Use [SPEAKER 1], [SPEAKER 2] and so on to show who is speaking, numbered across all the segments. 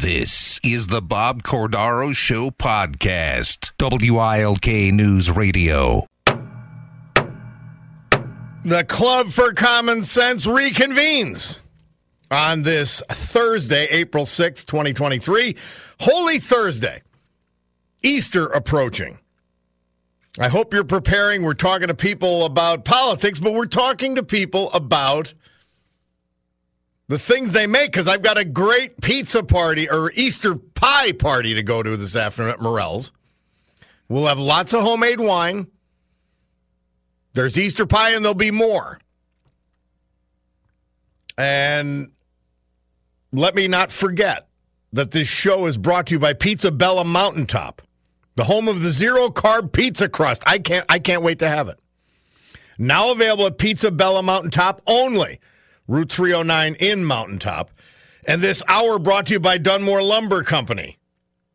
[SPEAKER 1] This is the Bob Cordaro Show podcast, WILK News Radio.
[SPEAKER 2] The Club for Common Sense reconvenes on this Thursday, April 6, 2023. Holy Thursday, Easter approaching. I hope you're preparing. We're talking to people about politics, but we're talking to people about the things they make because I've got a great pizza party or Easter pie party to go to this afternoon at Morel's. We'll have lots of homemade wine. There's Easter pie, and there'll be more. And let me not forget that this show is brought to you by Pizza Bella Mountaintop, the home of the zero carb pizza crust. I can't I can't wait to have it. Now available at Pizza Bella Mountaintop only. Route 309 in Mountaintop. And this hour brought to you by Dunmore Lumber Company.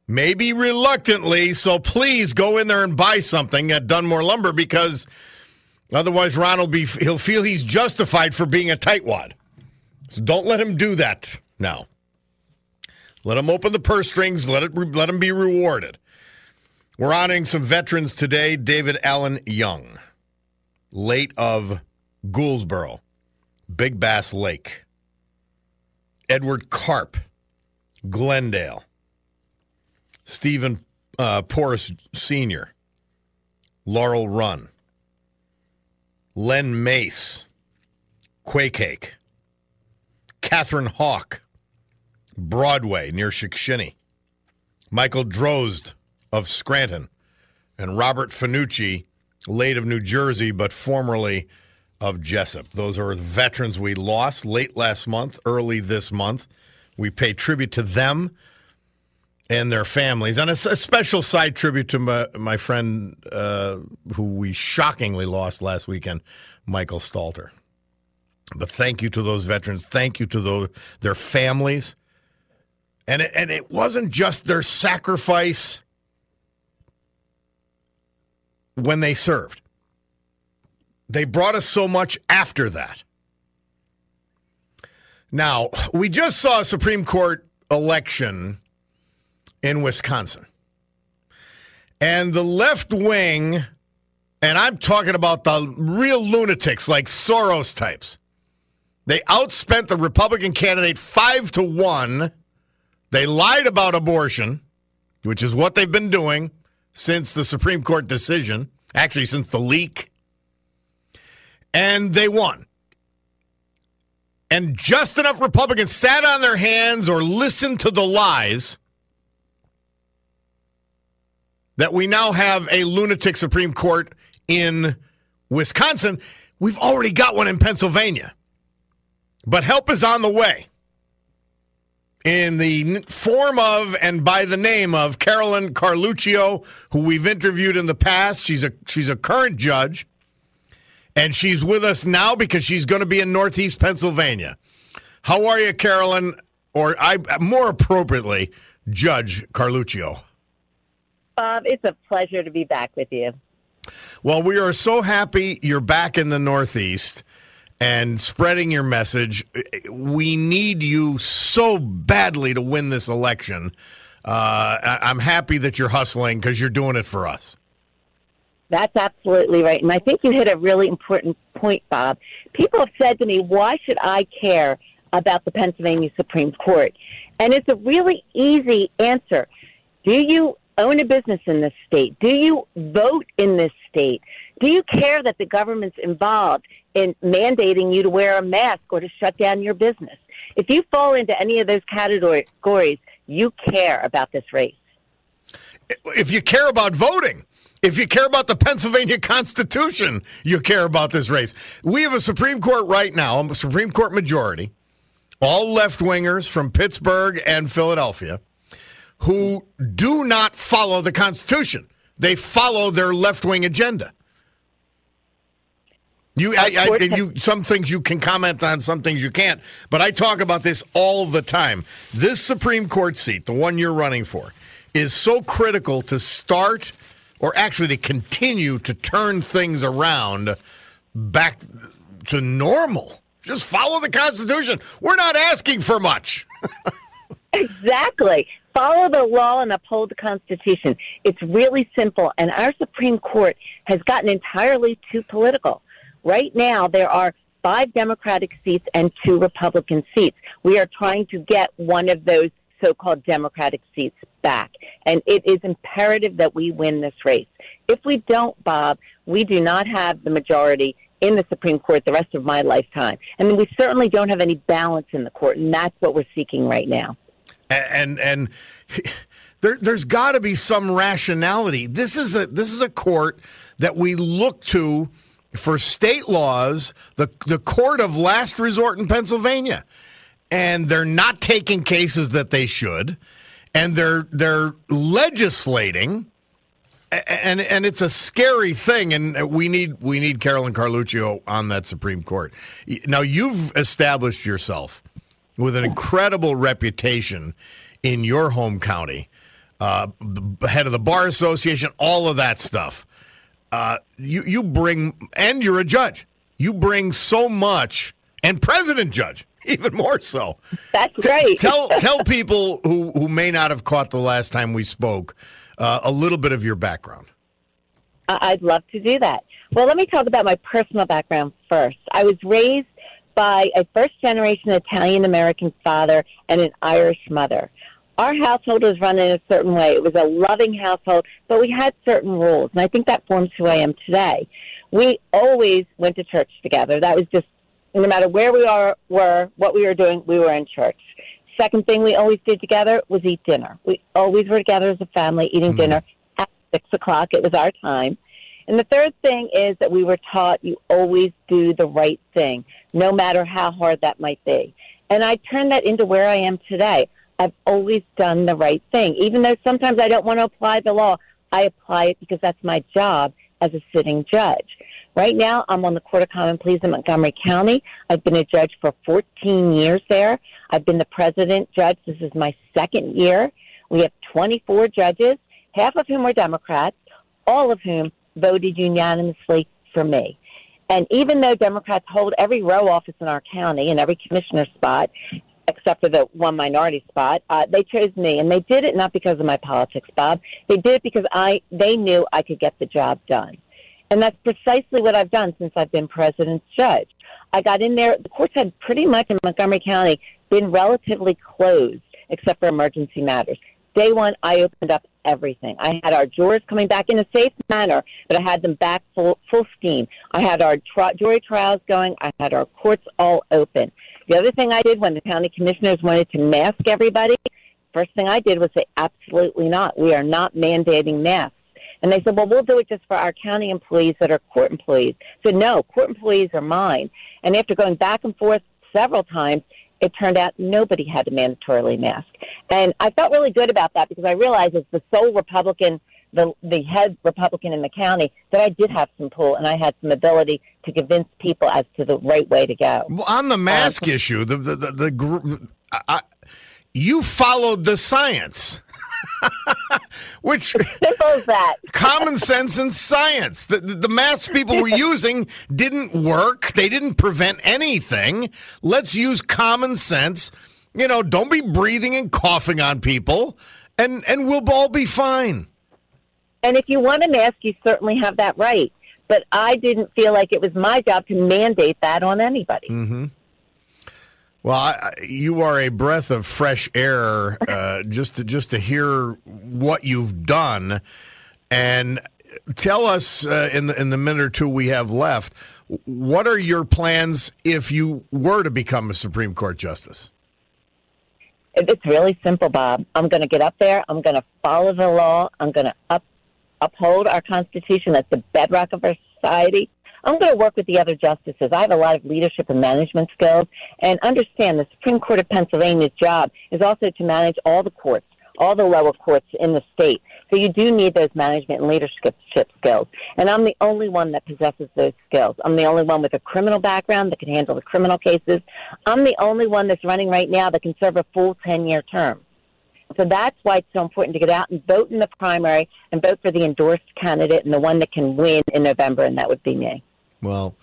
[SPEAKER 2] Maybe reluctantly, so please go in there and buy something at Dunmore Lumber because otherwise Ron will be he'll feel he's justified for being a tightwad. So don't let him do that now. Let him open the purse strings, let it let him be rewarded. We're honoring some veterans today. David Allen Young, late of Gouldsboro. Big Bass Lake, Edward Karp, Glendale, Stephen uh, Porras Sr., Laurel Run, Len Mace, Quakake, Catherine Hawk, Broadway near Shickshinny, Michael Drozd of Scranton, and Robert Finucci, late of New Jersey, but formerly of Jessup. Those are veterans we lost late last month, early this month. We pay tribute to them and their families, and a, a special side tribute to my, my friend uh, who we shockingly lost last weekend, Michael Stalter. But thank you to those veterans. Thank you to those, their families. And it, and it wasn't just their sacrifice when they served. They brought us so much after that. Now, we just saw a Supreme Court election in Wisconsin. And the left wing, and I'm talking about the real lunatics like Soros types, they outspent the Republican candidate five to one. They lied about abortion, which is what they've been doing since the Supreme Court decision, actually, since the leak and they won. And just enough Republicans sat on their hands or listened to the lies that we now have a lunatic Supreme Court in Wisconsin. We've already got one in Pennsylvania. But help is on the way in the form of and by the name of Carolyn Carluccio, who we've interviewed in the past. She's a she's a current judge and she's with us now because she's going to be in Northeast Pennsylvania. How are you, Carolyn? Or I more appropriately, Judge Carluccio.
[SPEAKER 3] Bob, it's a pleasure to be back with you.
[SPEAKER 2] Well, we are so happy you're back in the Northeast and spreading your message. We need you so badly to win this election. Uh, I'm happy that you're hustling because you're doing it for us.
[SPEAKER 3] That's absolutely right. And I think you hit a really important point, Bob. People have said to me, why should I care about the Pennsylvania Supreme Court? And it's a really easy answer. Do you own a business in this state? Do you vote in this state? Do you care that the government's involved in mandating you to wear a mask or to shut down your business? If you fall into any of those categories, you care about this race.
[SPEAKER 2] If you care about voting, if you care about the Pennsylvania Constitution, you care about this race. We have a Supreme Court right now, a Supreme Court majority, all left wingers from Pittsburgh and Philadelphia, who do not follow the Constitution. They follow their left wing agenda. You, I, I, you, some things you can comment on, some things you can't. But I talk about this all the time. This Supreme Court seat, the one you're running for, is so critical to start, or actually to continue to turn things around back to normal. Just follow the Constitution. We're not asking for much.
[SPEAKER 3] exactly. Follow the law and uphold the Constitution. It's really simple. And our Supreme Court has gotten entirely too political. Right now, there are five Democratic seats and two Republican seats. We are trying to get one of those so-called Democratic seats back. And it is imperative that we win this race. If we don't, Bob, we do not have the majority in the Supreme Court the rest of my lifetime. Mean, we certainly don't have any balance in the court, and that's what we're seeking right now.
[SPEAKER 2] And and, and there, there's got to be some rationality. This is a this is a court that we look to for state laws, the the court of last resort in Pennsylvania, and they're not taking cases that they should, and they're they're legislating, and and it's a scary thing, and we need we need Carolyn Carluccio on that Supreme Court. Now you've established yourself with an incredible reputation in your home county, uh, the head of the bar association, all of that stuff uh, you you bring and you're a judge. You bring so much, and president judge even more so.
[SPEAKER 3] That's T- right.
[SPEAKER 2] tell tell people who who may not have caught the last time we spoke uh, a little bit of your background.
[SPEAKER 3] I'd love to do that. Well, let me talk about my personal background first. I was raised by a first generation Italian American father and an Irish mother our household was run in a certain way. It was a loving household, but we had certain rules, and I think that forms who I am today. We always went to church together. That was just no matter where we are, were, what we were doing, we were in church. Second thing we always did together was eat dinner. We always were together as a family eating mm-hmm. dinner at six o'clock. It was our time. And the third thing is that we were taught you always do the right thing, no matter how hard that might be. And I turned that into where I am today. I've always done the right thing. Even though sometimes I don't want to apply the law, I apply it because that's my job as a sitting judge. Right now, I'm on the Court of Common Pleas in Montgomery County. I've been a judge for 14 years there. I've been the president judge. This is my second year. We have 24 judges, half of whom are Democrats, all of whom voted unanimously for me. And even though Democrats hold every row office in our county and every commissioner spot, except for the one minority spot, uh, they chose me, and they did it not because of my politics, Bob. They did it because I they knew I could get the job done, and that's precisely what I've done since I've been president's judge. I got in there. The courts had pretty much in Montgomery County been relatively closed, except for emergency matters. Day one, I opened up everything. I had our jurors coming back in a safe manner, but I had them back full full steam. I had our tri- jury trials going. I had our courts all open. The other thing I did when the county commissioners wanted to mask everybody, first thing I did was say, absolutely not. We are not mandating masks. And they said, well, we'll do it just for our county employees that are court employees. Said, no, court employees are mine. And after going back and forth several times, it turned out nobody had to mandatorily mask. And I felt really good about that because I realized as the sole Republican – the the head Republican in the county that I did have some pull and I had some ability to convince people as to the right way to go.
[SPEAKER 2] Well, on the mask uh, issue, the the the, the, the I, you followed the science. Which
[SPEAKER 3] simple that.
[SPEAKER 2] common sense and science. The, the, the masks people were using didn't work. They didn't prevent anything. Let's use common sense. You know, don't be breathing and coughing on people, and and we'll all be fine.
[SPEAKER 3] And if you want a mask, you certainly have that right. But I didn't feel like it was my job to mandate that on anybody.
[SPEAKER 2] Mm-hmm. Well, I, you are a breath of fresh air uh, just to just to hear what you've done, and tell us uh, in the in the minute or two we have left, what are your plans if you were to become a Supreme Court justice?
[SPEAKER 3] It's really simple, Bob. I'm going to get up there. I'm going to follow the law. I'm going to up uphold our Constitution. That's the bedrock of our society. I'm going to work with the other justices. I have a lot of leadership and management skills, and understand the Supreme Court of Pennsylvania's job is also to manage all the courts, all the lower courts in the state. So you do need those management and leadership skills. And I'm the only one that possesses those skills. I'm the only one with a criminal background that can handle the criminal cases. I'm the only one that's running right now that can serve a full 10 year term. So that's why it's so important to get out and vote in the primary and vote for the endorsed candidate and the one that can win in November, and that would be me.
[SPEAKER 2] Well,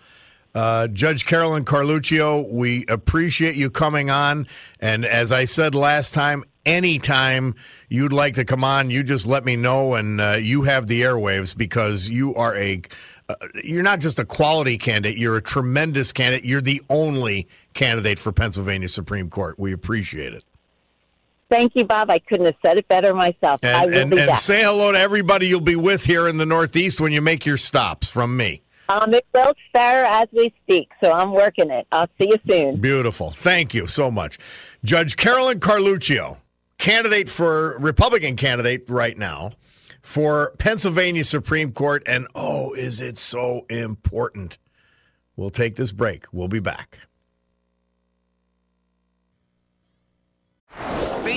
[SPEAKER 2] uh, Judge Carolyn Carluccio, we appreciate you coming on. And as I said last time, anytime you'd like to come on, you just let me know, and uh, you have the airwaves because you are a. Uh, you're not just a quality candidate, you're a tremendous candidate. You're the only candidate for Pennsylvania Supreme Court. We appreciate it.
[SPEAKER 3] Thank you, Bob. I couldn't have said it better myself.
[SPEAKER 2] And,
[SPEAKER 3] I will
[SPEAKER 2] and,
[SPEAKER 3] be
[SPEAKER 2] and
[SPEAKER 3] back.
[SPEAKER 2] say hello to everybody you'll be with here in the Northeast when you make your stops from me.
[SPEAKER 3] Um, it will fair as we speak, so I'm working it. I'll see you soon.
[SPEAKER 2] Beautiful. Thank you so much. Judge Carolyn Carluccio, candidate for Republican candidate right now for Pennsylvania Supreme Court. And oh, is it so important? We'll take this break. We'll be back.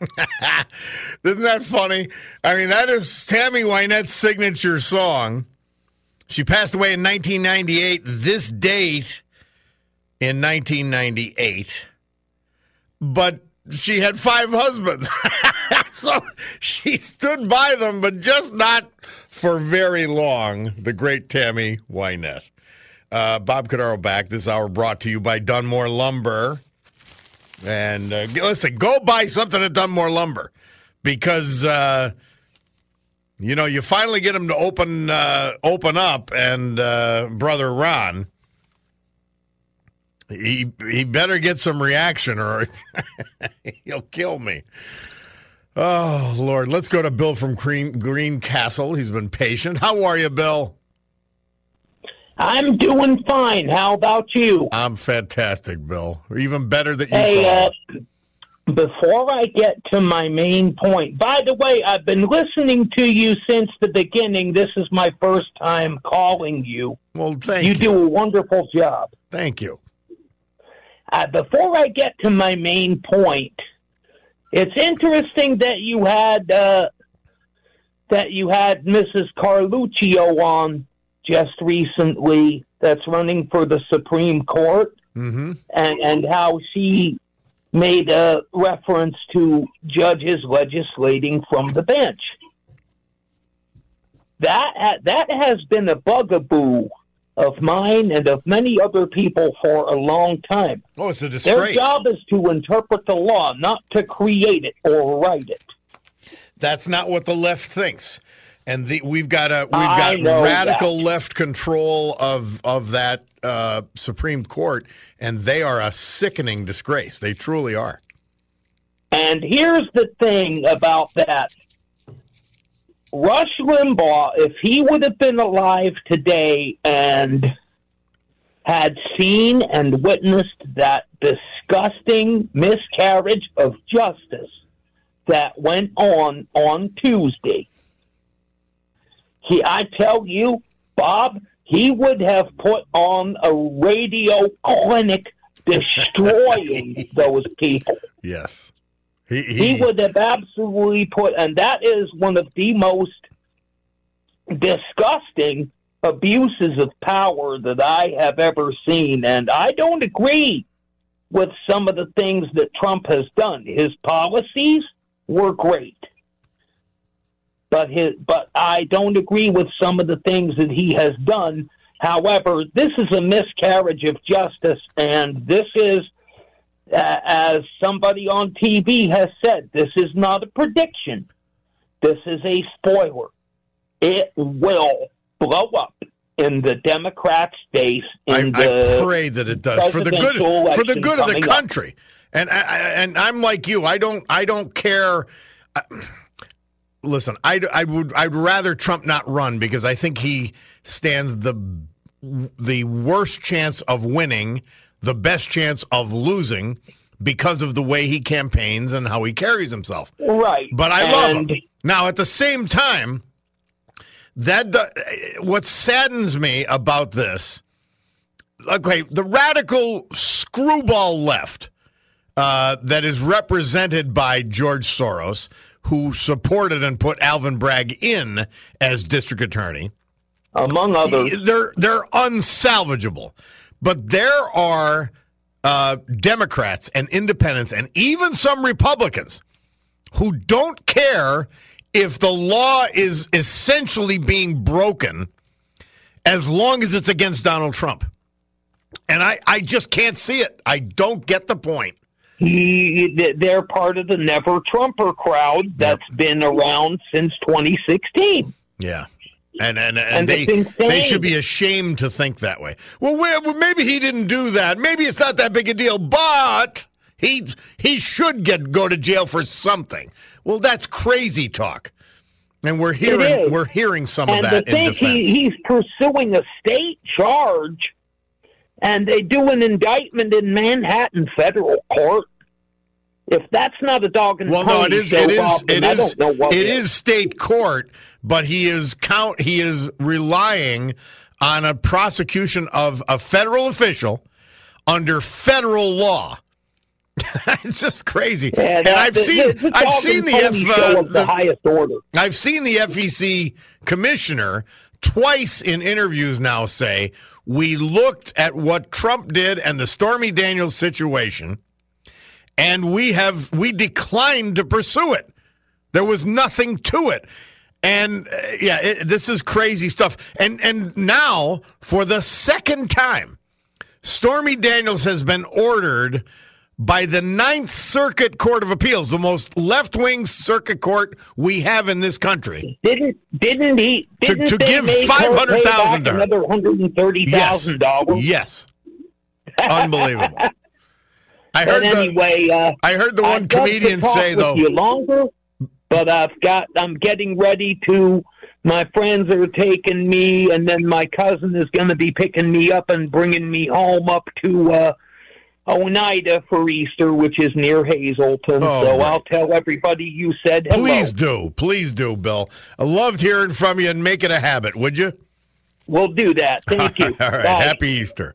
[SPEAKER 2] Isn't that funny? I mean, that is Tammy Wynette's signature song. She passed away in 1998. This date in 1998. But she had five husbands. so she stood by them, but just not for very long. The great Tammy Wynette. Uh, Bob Cordaro back. This hour brought to you by Dunmore Lumber. And uh, listen, go buy something at Dunmore Lumber because uh, you know you finally get them to open uh, open up, and uh, brother Ron, he he better get some reaction or he'll kill me. Oh Lord, let's go to Bill from Green Greencastle. He's been patient. How are you, Bill?
[SPEAKER 4] I'm doing fine. How about you?
[SPEAKER 2] I'm fantastic, Bill. Even better that you
[SPEAKER 4] Hey, uh, before I get to my main point, by the way, I've been listening to you since the beginning. This is my first time calling you.
[SPEAKER 2] well, thank
[SPEAKER 4] You
[SPEAKER 2] you.
[SPEAKER 4] do a wonderful job.
[SPEAKER 2] Thank you.
[SPEAKER 4] Uh, before I get to my main point, it's interesting that you had uh, that you had Mrs. Carluccio on just recently. That's running for the Supreme Court.
[SPEAKER 2] Mm-hmm.
[SPEAKER 4] and and how she made a reference to judges legislating from the bench. That ha- that has been a bugaboo of mine and of many other people for a long time.
[SPEAKER 2] Oh, it's a disgrace.
[SPEAKER 4] Their job is to interpret the law, not to create it or write it.
[SPEAKER 2] That's not what the left thinks. And the, we've got a we've got radical
[SPEAKER 4] that.
[SPEAKER 2] left control of of that uh, Supreme Court, and they are a sickening disgrace. They truly are.
[SPEAKER 4] And here's the thing about that. Rush Limbaugh, if he would have been alive today and had seen and witnessed that disgusting miscarriage of justice that went on on Tuesday, he, I tell you, Bob, he would have put on a radio clinic destroying those people
[SPEAKER 2] Yes, he,
[SPEAKER 4] he would have absolutely put, and that is one of the most disgusting abuses of power that I have ever seen. And I don't agree with some of the things that Trump has done. His policies were great. But his, but I don't agree with some of the things that he has done. However, this is a miscarriage of justice, and this is uh, as somebody on TV has said, this is not a prediction. This is a spoiler. It will blow up in the Democrats' face. in
[SPEAKER 2] I,
[SPEAKER 4] the
[SPEAKER 2] I pray that it does for the good for the good of the
[SPEAKER 4] coming up.
[SPEAKER 2] country. And I- and I'm like you. I don't I don't care. I- listen, I'd, I would I'd rather Trump not run because I think he stands the the worst chance of winning, the best chance of losing because of the way he campaigns and how he carries himself.
[SPEAKER 4] Right.
[SPEAKER 2] But I love him. Now, at the same time, that do- what saddens me about this, okay, the radical screwball left uh, that is represented by George Soros, who supported and put Alvin Bragg in as district attorney
[SPEAKER 4] among others.
[SPEAKER 2] they're they're unsalvageable. But there are uh, Democrats and independents and even some Republicans who don't care if the law is essentially being broken as long as it's against Donald Trump. And I, I just can't see it. I don't get the point.
[SPEAKER 4] He, they're part of the never Trumper crowd that's been around since 2016.
[SPEAKER 2] Yeah. And and, and,
[SPEAKER 4] And
[SPEAKER 2] they they should be ashamed to think that way. Well, well, well, maybe he didn't do that. Maybe it's not that big a deal, but he he should get go to jail for something. Well, that's crazy talk. And we're hearing we're hearing some of
[SPEAKER 4] And to
[SPEAKER 2] that in
[SPEAKER 4] think he, he's pursuing a state charge, and they do an indictment in Manhattan federal court. If that's not a dog and
[SPEAKER 2] well, no, it
[SPEAKER 4] pony
[SPEAKER 2] is
[SPEAKER 4] show,
[SPEAKER 2] it is
[SPEAKER 4] Bob,
[SPEAKER 2] it is
[SPEAKER 4] don't know what
[SPEAKER 2] it is state court, but he is count he is relying on a prosecution of a federal official under federal law. it's just crazy.
[SPEAKER 4] Yeah,
[SPEAKER 2] and I've
[SPEAKER 4] the-
[SPEAKER 2] seen
[SPEAKER 4] the, the
[SPEAKER 2] I've seen the F, uh,
[SPEAKER 4] the- highest order.
[SPEAKER 2] I've seen the FEC commissioner twice in interviews now say we looked at what Trump did and the Stormy Daniels situation, and we have we declined to pursue it. There was nothing to it. And uh, yeah, it, this is crazy stuff. And and now for the second time, Stormy Daniels has been ordered by the Ninth Circuit Court of Appeals, the most left-wing circuit court we have in this country.
[SPEAKER 4] Didn't didn't he?
[SPEAKER 2] To-
[SPEAKER 4] Didn't
[SPEAKER 2] to
[SPEAKER 4] they
[SPEAKER 2] give
[SPEAKER 4] make her pay
[SPEAKER 2] $500,000
[SPEAKER 4] back
[SPEAKER 2] to her.
[SPEAKER 4] Another hundred and thirty thousand dollars.
[SPEAKER 2] Yes, unbelievable. I heard
[SPEAKER 4] But
[SPEAKER 2] the
[SPEAKER 4] uh,
[SPEAKER 2] I heard the one
[SPEAKER 4] I'd love to
[SPEAKER 2] comedian say though.
[SPEAKER 4] you longer, but I've got. I'm getting ready to. My friends are taking me, and then my cousin is going to be picking me up and bringing me home up to uh, Oneida for Easter, which is near Hazleton.
[SPEAKER 2] Oh,
[SPEAKER 4] so
[SPEAKER 2] right.
[SPEAKER 4] I'll tell everybody you said hello.
[SPEAKER 2] Please do, please do, Bill. I loved hearing from you, and make it a habit, would you?
[SPEAKER 4] We'll do that. Thank you.
[SPEAKER 2] All right.
[SPEAKER 4] Bye.
[SPEAKER 2] Happy Easter.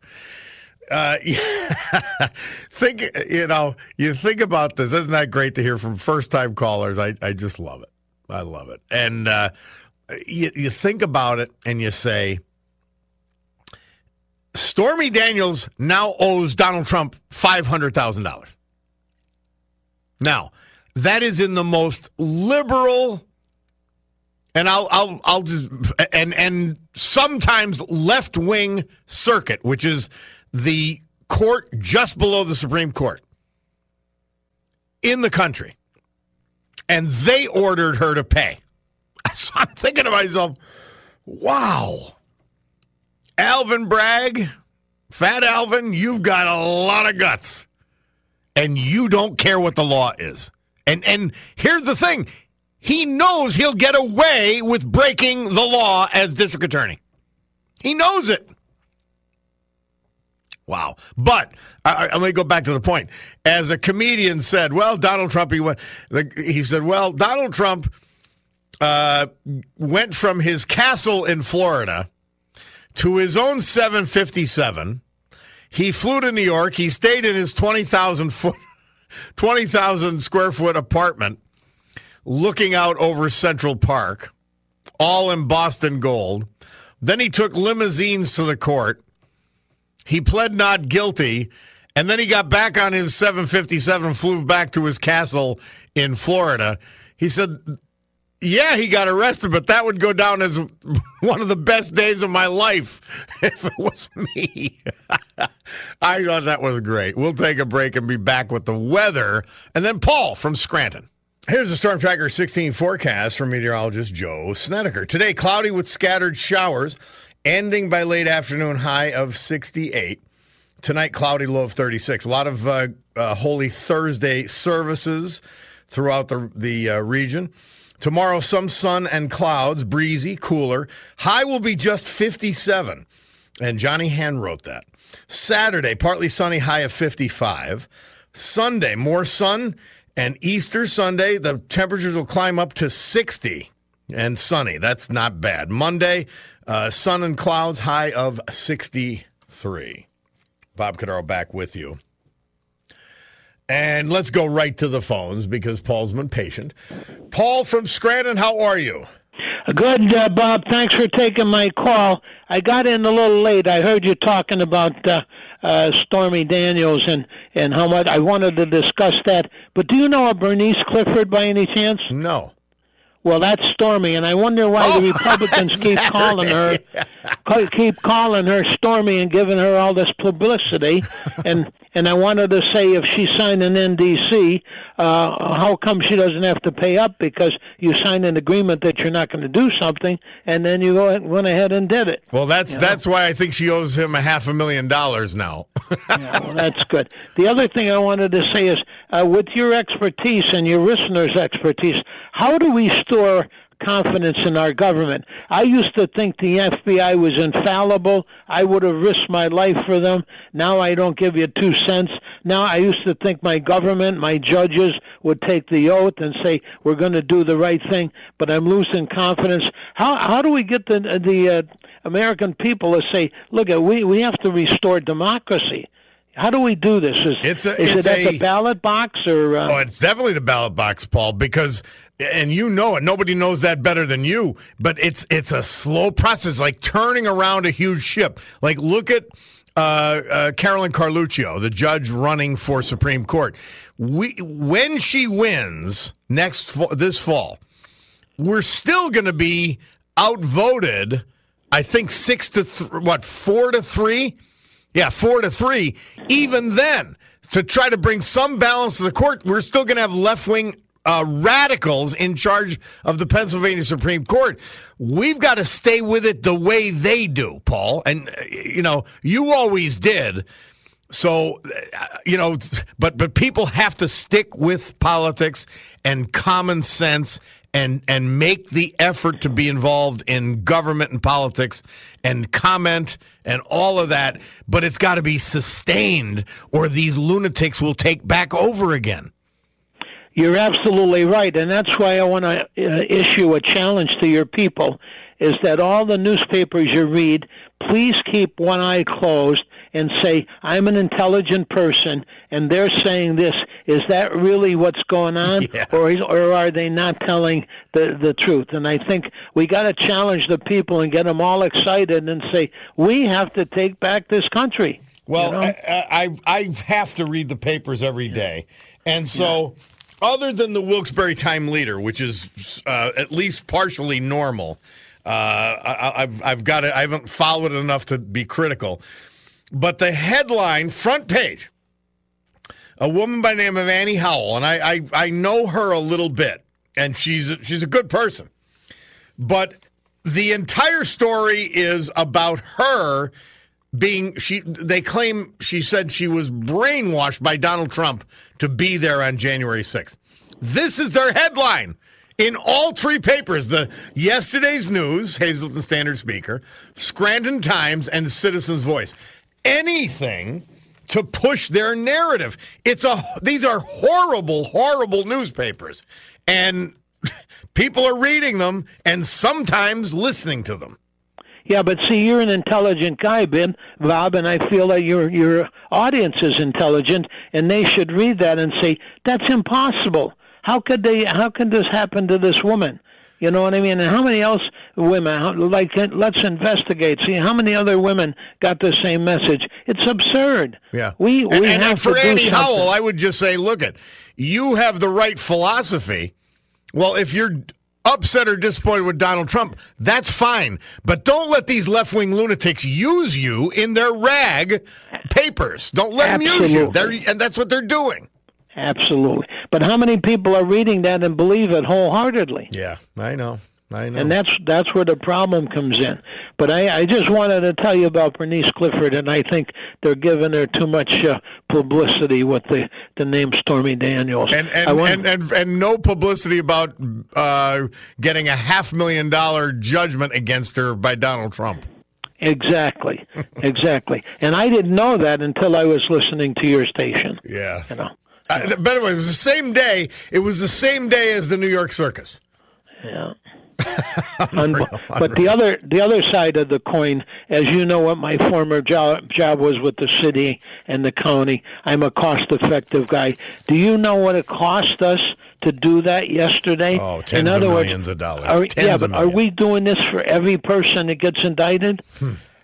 [SPEAKER 2] Uh, think you know you think about this. Isn't that great to hear from first time callers? I I just love it. I love it. And uh, you you think about it and you say, Stormy Daniels now owes Donald Trump five hundred thousand dollars. Now that is in the most liberal and I'll I'll I'll just and and sometimes left wing circuit, which is the court just below the Supreme Court in the country, and they ordered her to pay. So I'm thinking to myself, wow, Alvin Bragg, Fat Alvin, you've got a lot of guts, and you don't care what the law is. And and here's the thing he knows he'll get away with breaking the law as district attorney. He knows it. Wow. But I, I, let me go back to the point. As a comedian said, well, Donald Trump, he went, he said, well, Donald Trump uh, went from his castle in Florida to his own 757. He flew to New York. He stayed in his 20,000 foot, 20,000 square foot apartment looking out over Central Park, all in Boston gold. Then he took limousines to the court. He pled not guilty, and then he got back on his 757 and flew back to his castle in Florida. He said, Yeah, he got arrested, but that would go down as one of the best days of my life if it was me. I thought that was great. We'll take a break and be back with the weather. And then Paul from Scranton. Here's the Storm Tracker 16 forecast from meteorologist Joe Snedeker. Today, cloudy with scattered showers ending by late afternoon high of 68. Tonight, cloudy low of 36. A lot of uh, uh, Holy Thursday services throughout the, the uh, region. Tomorrow, some sun and clouds, breezy, cooler. High will be just 57. And Johnny Henn wrote that. Saturday, partly sunny, high of 55. Sunday, more sun. And Easter Sunday, the temperatures will climb up to 60 and sunny. That's not bad. Monday, uh, sun and clouds, high of 63. Bob Cordaro back with you. And let's go right to the phones because Paul's been patient. Paul from Scranton, how are you?
[SPEAKER 5] Good, uh, Bob. Thanks for taking my call. I got in a little late. I heard you talking about uh, uh, Stormy Daniels and, and how much I wanted to discuss that. But do you know a Bernice Clifford by any chance?
[SPEAKER 2] No.
[SPEAKER 5] Well, that's Stormy, and I wonder why
[SPEAKER 2] Oh,
[SPEAKER 5] the Republicans keep
[SPEAKER 2] Saturday.
[SPEAKER 5] calling her, keep calling her Stormy and giving her all this publicity. and and I wanted to say, if she signed an NDC, uh, how come she doesn't have to pay up? Because you signed an agreement that you're not going to do something, and then you go ahead, went ahead and did it.
[SPEAKER 2] Well, that's that's why I think she owes him a half a million dollars now.
[SPEAKER 5] Yeah, well, that's good. The other thing I wanted to say is, uh, with your expertise and your listeners' expertise, how do we store confidence in our government? I used to think the FBI was infallible. I would have risked my life for them. Now I don't give you two cents. Now I used to think my government, my judges would take the oath and say we're going to do the right thing. But I'm losing confidence. How how do we get the the uh, American people to say, look, we we have to restore democracy? How do we do this? Is,
[SPEAKER 2] It's a-
[SPEAKER 5] is
[SPEAKER 2] it's
[SPEAKER 5] it at
[SPEAKER 2] a-
[SPEAKER 5] the ballot box or? Uh,
[SPEAKER 2] Oh, it's definitely the ballot box, Paul, because and you know it. Nobody knows that better than you. But it's it's a slow process, like turning around a huge ship. Like look at uh, uh, Carolyn Carluccio, the judge running for Supreme Court. We when she wins next this fall, we're still going to be outvoted. I think six to th- what four to three. Yeah, four to three. Even then, to try to bring some balance to the court, we're still going to have left wing uh, radicals in charge of the Pennsylvania Supreme Court. We've got to stay with it the way they do, Paul. And, uh, you know, you always did. So, uh, you know, but but people have to stick with politics and common sense and and make the effort to be involved in government and politics and comment and all of that. But it's got to be sustained, or these lunatics will take back over again.
[SPEAKER 5] You're absolutely right, and that's why I want to uh, issue a challenge to your people: is that all the newspapers you read, please keep one eye closed and say, "I'm an intelligent person," and they're saying this. Is that really what's going on,
[SPEAKER 2] Yeah.
[SPEAKER 5] or is, or are they not telling the the truth? And I think we got to challenge the people and get them all excited and say, "We have to take back this country."
[SPEAKER 2] Well,
[SPEAKER 5] You know?
[SPEAKER 2] I, I I have to read the papers every day, and so other than the Wilkes-Barre Time Leader, which is uh, at least partially normal, uh, I, I've I've got it. I haven't followed it enough to be critical, but the headline front page. A woman by the name of Annie Howell, and I, I, I know her a little bit, and she's a, she's a good person. But the entire story is about her being she they claim she said she was brainwashed by Donald Trump to be there on January 6th. This is their headline in all three papers, the yesterday's news, Hazleton Standard Speaker, Scranton Times and Citizens Voice. Anything to push their narrative. It's a these are horrible horrible newspapers and people are reading them and sometimes listening to them.
[SPEAKER 5] Yeah, but see, you're an intelligent guy, Ben, Bob, and I feel that your your audience is intelligent, and they should read that and say that's impossible. How could they? How could this happen to this woman? You know what I mean? And how many else women? How, like, let's investigate. See how many other women got the same message. It's absurd.
[SPEAKER 2] Yeah.
[SPEAKER 5] we
[SPEAKER 2] and,
[SPEAKER 5] we
[SPEAKER 2] and
[SPEAKER 5] have
[SPEAKER 2] for
[SPEAKER 5] to do something.
[SPEAKER 2] Howell, I would just say, look at you have the right philosophy. Well, if you're upset or disappointed with Donald Trump, that's fine. But don't let these left wing lunatics use you in their rag papers. Don't let them use you. They're, and that's what they're doing.
[SPEAKER 5] Absolutely. But how many people are reading that and believe it wholeheartedly?
[SPEAKER 2] Yeah, I know. I know.
[SPEAKER 5] And that's that's where the problem comes in. But I, I just wanted to tell you about Bernice Clifford, and I think they're giving her too much uh, publicity with the, the name Stormy Daniels.
[SPEAKER 2] and and,
[SPEAKER 5] want-
[SPEAKER 2] and, and and no publicity about uh, getting a half million dollar judgment against her by Donald Trump.
[SPEAKER 5] exactly, exactly. And I didn't know that until I was listening to your station.
[SPEAKER 2] Yeah.
[SPEAKER 5] You know.
[SPEAKER 2] Uh, by the way, it was the same day. It was the same day as the New York Circus.
[SPEAKER 5] Yeah. Unbe- but the other the other side of the coin, as you know, what my former job job was with the city and the county. I'm a cost effective guy. Do you know what it cost us to do that yesterday?
[SPEAKER 2] Oh, tens
[SPEAKER 5] In
[SPEAKER 2] of
[SPEAKER 5] other words,
[SPEAKER 2] millions of dollars.
[SPEAKER 5] Are,
[SPEAKER 2] Tens
[SPEAKER 5] yeah,
[SPEAKER 2] of
[SPEAKER 5] but are.
[SPEAKER 2] Hmm.
[SPEAKER 5] we doing this for every person that gets indicted?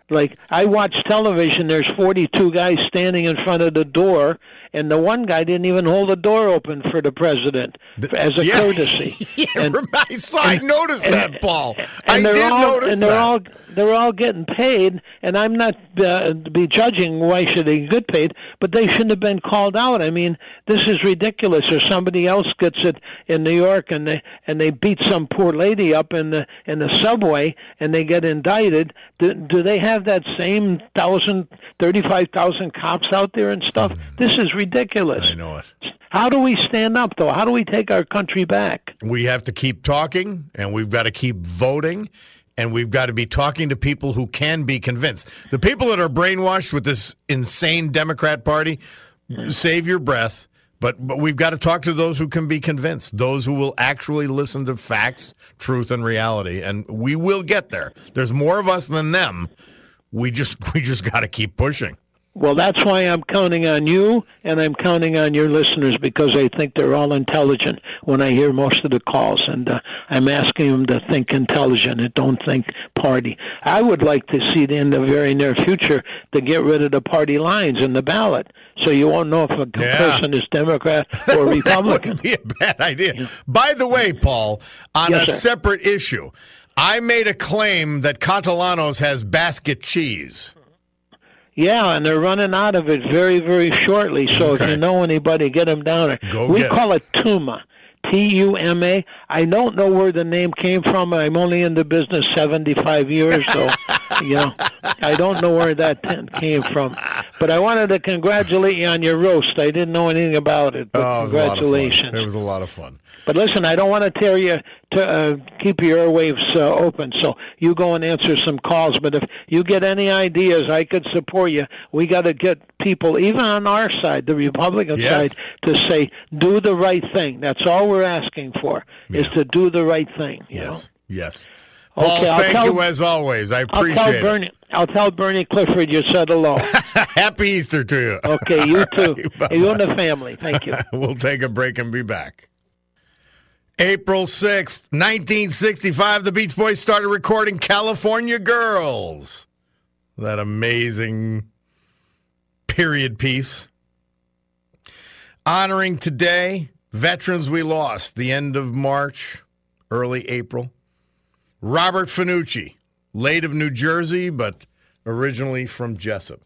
[SPEAKER 5] Like I watch television, there's 42 guys standing in front of the door, and the one guy didn't even hold the door open for the president as a
[SPEAKER 2] Yeah.
[SPEAKER 5] courtesy.
[SPEAKER 2] yeah,
[SPEAKER 5] And-
[SPEAKER 2] I saw. I noticed
[SPEAKER 5] and-
[SPEAKER 2] that, Paul. I
[SPEAKER 5] and
[SPEAKER 2] did
[SPEAKER 5] all,
[SPEAKER 2] notice
[SPEAKER 5] and they're
[SPEAKER 2] that.
[SPEAKER 5] all they're all getting paid, and I'm not uh, be judging why should they get paid, but they shouldn't have been called out. I mean, this is ridiculous. Or somebody else gets it in New York, and they and they beat some poor lady up in the in the subway, and they get indicted. Do, do they have that same thousand, thirty-five thousand cops out there and stuff? This is ridiculous.
[SPEAKER 2] I know it.
[SPEAKER 5] How do we stand up, though? How do we take our country back?
[SPEAKER 2] We have to keep talking, and we've got to keep voting, and we've got to be talking to people who can be convinced. The people that are brainwashed with this insane Democrat Party, save your breath. But but we've got to talk to those who can be convinced, those who will actually listen to facts, truth, and reality, and we will get there. There's more of us than them. We just we just got to keep pushing.
[SPEAKER 5] Well, that's why I'm counting on you and I'm counting on your listeners because I think they're all intelligent when I hear most of the calls. And uh, I'm asking them to think intelligent and don't think party. I would like to see in the very near future to get rid of the party lines in the ballot so you won't know if a
[SPEAKER 2] Yeah.
[SPEAKER 5] person is Democrat or Republican.
[SPEAKER 2] Wouldn't be a bad idea. By the way, Paul, on
[SPEAKER 5] Yes,
[SPEAKER 2] a
[SPEAKER 5] sir.
[SPEAKER 2] separate issue, I made a claim that Catalano's has basket cheese.
[SPEAKER 5] Yeah, and they're running out of it very, very shortly. So if you know anybody, get them down there.
[SPEAKER 2] Go
[SPEAKER 5] we call it Tuma. T U M A. I don't know where the name came from. I'm only in the business 75 years, so you know I don't know where that t- came from. But I wanted to congratulate you on your roast. I didn't know anything about it, but
[SPEAKER 2] Oh, it was a lot of fun.
[SPEAKER 5] congratulations.
[SPEAKER 2] It was a lot of fun.
[SPEAKER 5] But listen, I don't want to tear you to uh, keep your airwaves uh, open. So you go and answer some calls. But if you get any ideas, I could support you. We got to get people, even on our side, the Republican
[SPEAKER 2] Yes.
[SPEAKER 5] side, to say do the right thing. That's all we're asking for is to do the right thing. You
[SPEAKER 2] Yes, yes.
[SPEAKER 5] Okay,
[SPEAKER 2] Paul,
[SPEAKER 5] I'll
[SPEAKER 2] thank
[SPEAKER 5] tell-
[SPEAKER 2] you as always. I
[SPEAKER 5] know? I'll tell
[SPEAKER 2] appreciate it.
[SPEAKER 5] I'll tell Bernie Clifford you said hello.
[SPEAKER 2] Happy Easter to you.
[SPEAKER 5] Okay, you too.
[SPEAKER 2] Bye-bye.
[SPEAKER 5] you and the family. Thank you.
[SPEAKER 2] we'll take a break and be back. April 6th, 1965, the Beach Boys started recording California Girls. That amazing period piece. Honoring today veterans we lost the end of March, early April. Robert Finucci, late of New Jersey, but originally from Jessup.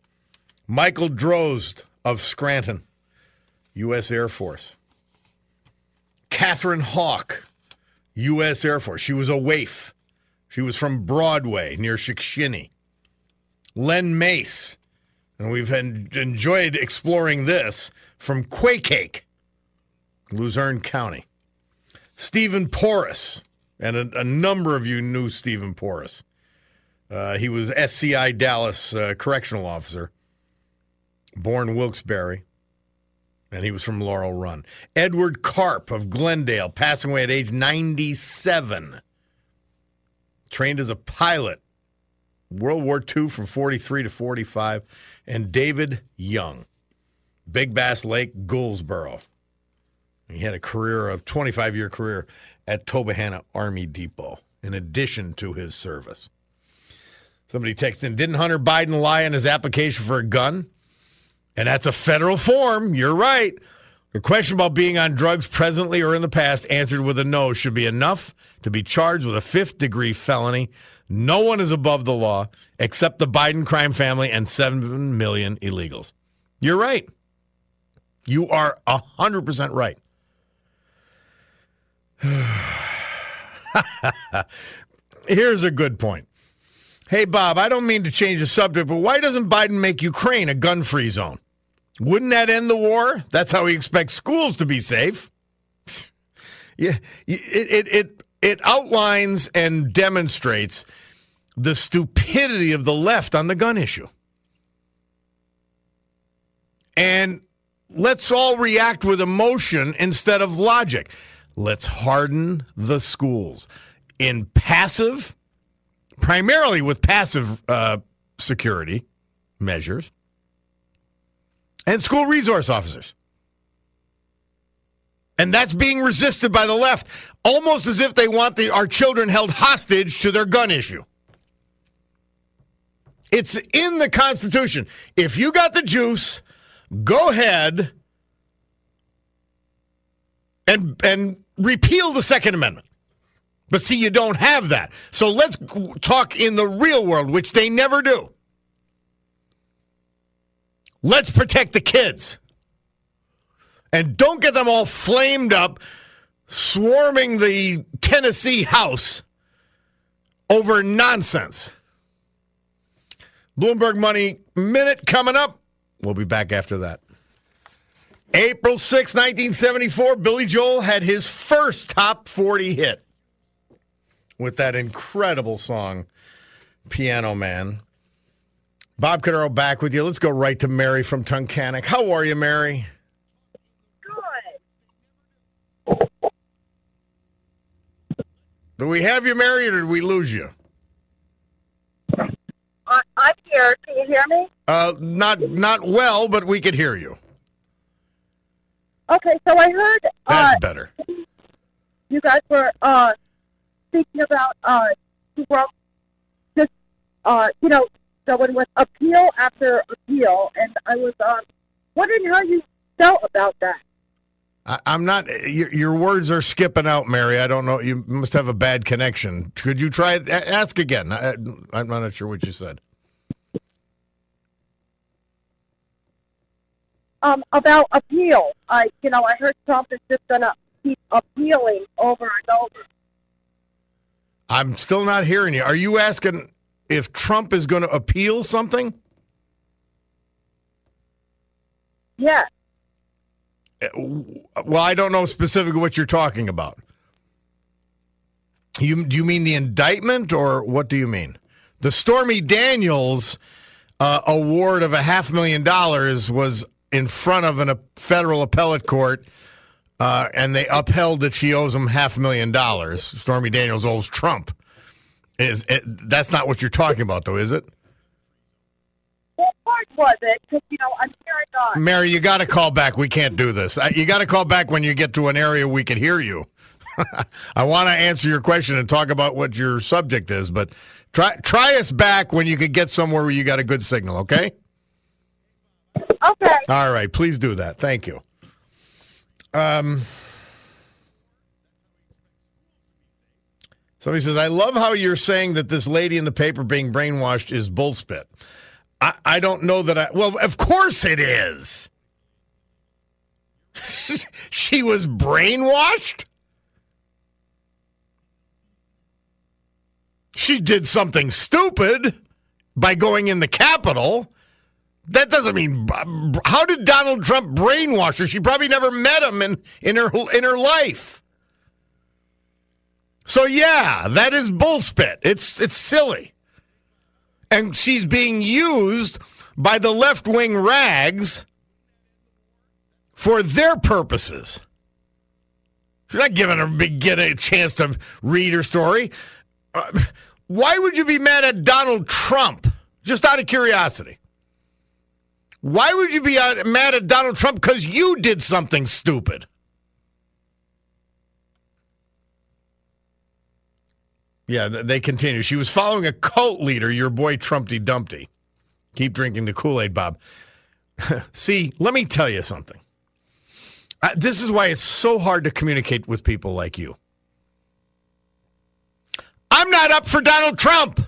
[SPEAKER 2] Michael Drozd of Scranton, U.S. Air Force. Catherine Hawk, U.S. Air Force. She was a waif. She was from Broadway near Shickshinny. Len Mace, and we've en- enjoyed exploring this from Quakake, Luzerne County. Stephen Porras, and a, a number of you knew Stephen Porras. Uh, he was SCI Dallas uh, correctional officer, born Wilkes-Barre and he was from Laurel Run. Edward Karp of Glendale, passing away at age 97. Trained as a pilot, World War II from 43 to 45. And David Young, Big Bass Lake, Gouldsboro. He had a career of 25 year career at Tobyhanna Army Depot, in addition to his service. Somebody texted in, didn't Hunter Biden lie on his application for a gun? And that's a federal form. You're right. The question about being on drugs presently or in the past answered with a no should be enough to be charged with a fifth degree felony. No one is above the law except the Biden crime family and 7 million illegals. You're right. You are 100% right. Here's a good point. Hey, Bob, I don't mean to change the subject, but why doesn't Biden make Ukraine a gun free zone? Wouldn't that end the war? That's how he expects schools to be safe. Yeah, it, it, it, it outlines and demonstrates the stupidity of the left on the gun issue. And let's all react with emotion instead of logic. Let's harden the schools in passive, primarily with passive uh, security measures, and school resource officers. And that's being resisted by the left, almost as if they want the, our children held hostage to their gun issue. It's in the Constitution. If you got the juice, go ahead and and repeal the Second Amendment. But see, you don't have that. So let's talk in the real world, which they never do. Let's protect the kids. And don't get them all flamed up, swarming the Tennessee House over nonsense. Bloomberg Money Minute coming up. We'll be back after that. April 6, 1974, Billy Joel had his first top 40 hit with that incredible song, Piano Man. Bob Cordaro back with you. Let's go right to Mary from Tunkhannock. How are you, Mary?
[SPEAKER 6] Good.
[SPEAKER 2] Do we have you, Mary, or did we lose you?
[SPEAKER 6] I, I'm here. Can you hear me?
[SPEAKER 2] Uh, not not well, but we could hear you.
[SPEAKER 6] Okay, so I heard uh,
[SPEAKER 2] That's better.
[SPEAKER 6] you guys were uh, speaking about uh, Trump just, uh, you know, going with appeal after appeal, and I was um, wondering how you felt about that.
[SPEAKER 2] I, I'm not. Your, your words are skipping out, Mary. I don't know. You must have a bad connection. Could you try Ask again. I, I'm not sure what you said.
[SPEAKER 6] Um, about appeal, I, you know, I heard Trump is just going to keep appealing over and over.
[SPEAKER 2] I'm still not hearing you. Are you asking if Trump is going to appeal something?
[SPEAKER 6] Yeah.
[SPEAKER 2] Well, I don't know specifically what you're talking about. You do you mean the indictment or what do you mean? The Stormy Daniels uh, award of a half million dollars was in front of an, a federal appellate court, uh, and they upheld that she owes him half a million dollars. Stormy Daniels owes Trump. Is it, that's not what you're talking about, though, is it?
[SPEAKER 6] What part was it? Because, you know, I'm on.
[SPEAKER 2] Mary, you got to call back. We can't do this. You got to call back when you get to an area we can hear you. I want to answer your question and talk about what your subject is, but try try us back when you could get somewhere where you got a good signal. Okay.
[SPEAKER 6] Okay.
[SPEAKER 2] All right. Please do that. Thank you. Um. Somebody says, I love how you're saying that this lady in the paper being brainwashed is bullspit. I, I don't know that I. Well, of course it is. she was brainwashed? She did something stupid by going in the Capitol. That doesn't mean. How did Donald Trump brainwash her? She probably never met him in, in her in her life. So yeah, that is bullspit. It's it's silly. And she's being used by the left wing rags for their purposes. She's not giving her get a chance to read her story. Uh, why would you be mad at Donald Trump? Just out of curiosity. Why would you be mad at Donald Trump because you did something stupid? Yeah, they continue. She was following a cult leader, your boy Trumpty Dumpty. Keep drinking the Kool Aid, Bob. See, let me tell you something. Uh, this is why it's so hard to communicate with people like you. I'm not up for Donald Trump.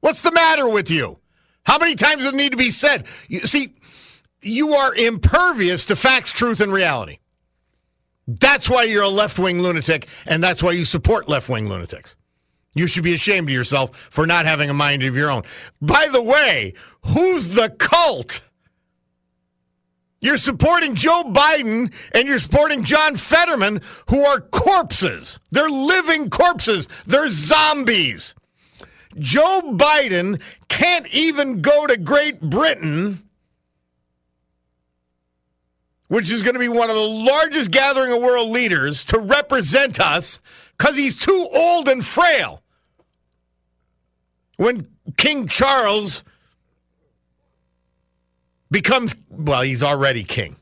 [SPEAKER 2] What's the matter with you? How many times does it need to be said? You, see, you are impervious to facts, truth, and reality. That's why you're a left wing lunatic, and that's why you support left wing lunatics. You should be ashamed of yourself for not having a mind of your own. By the way, who's the cult? You're supporting Joe Biden and you're supporting John Fetterman, who are corpses. They're living corpses. They're zombies. Joe Biden can't even go to Great Britain, which is going to be one of the largest gathering of world leaders, to represent us because he's too old and frail. When King Charles becomes, well, he's already king.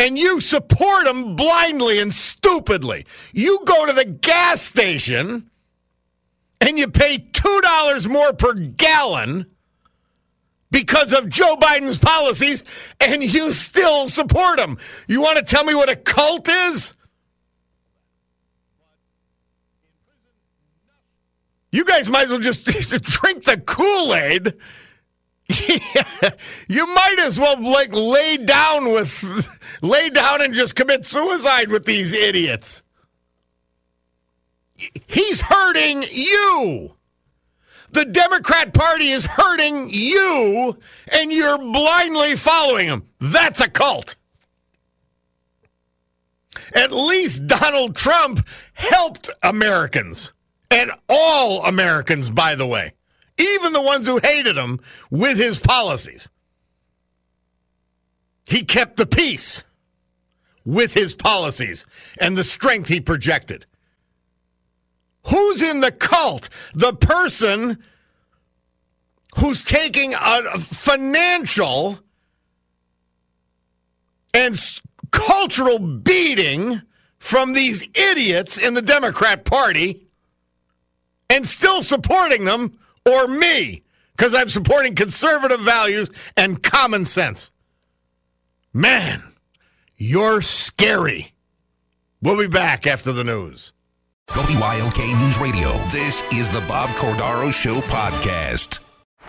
[SPEAKER 2] And you support them blindly and stupidly. You go to the gas station and you pay $2 more per gallon because of Joe Biden's policies, and you still support him. You want to tell me what a cult is? You guys might as well just drink the Kool Aid. You might as well like lay down with lay down and just commit suicide with these idiots. He's hurting you. The Democrat Party is hurting you, and you're blindly following him. That's a cult. At least Donald Trump helped Americans. And all Americans, by the way, even the ones who hated him with his policies. He kept the peace with his policies and the strength he projected. Who's in the cult? The person who's taking a financial and cultural beating from these idiots in the Democrat Party and still supporting them, or me, because I'm supporting conservative values and common sense. Man, you're scary. We'll be back after the news.
[SPEAKER 1] WILK News Radio. This is the Bob Cordaro Show podcast.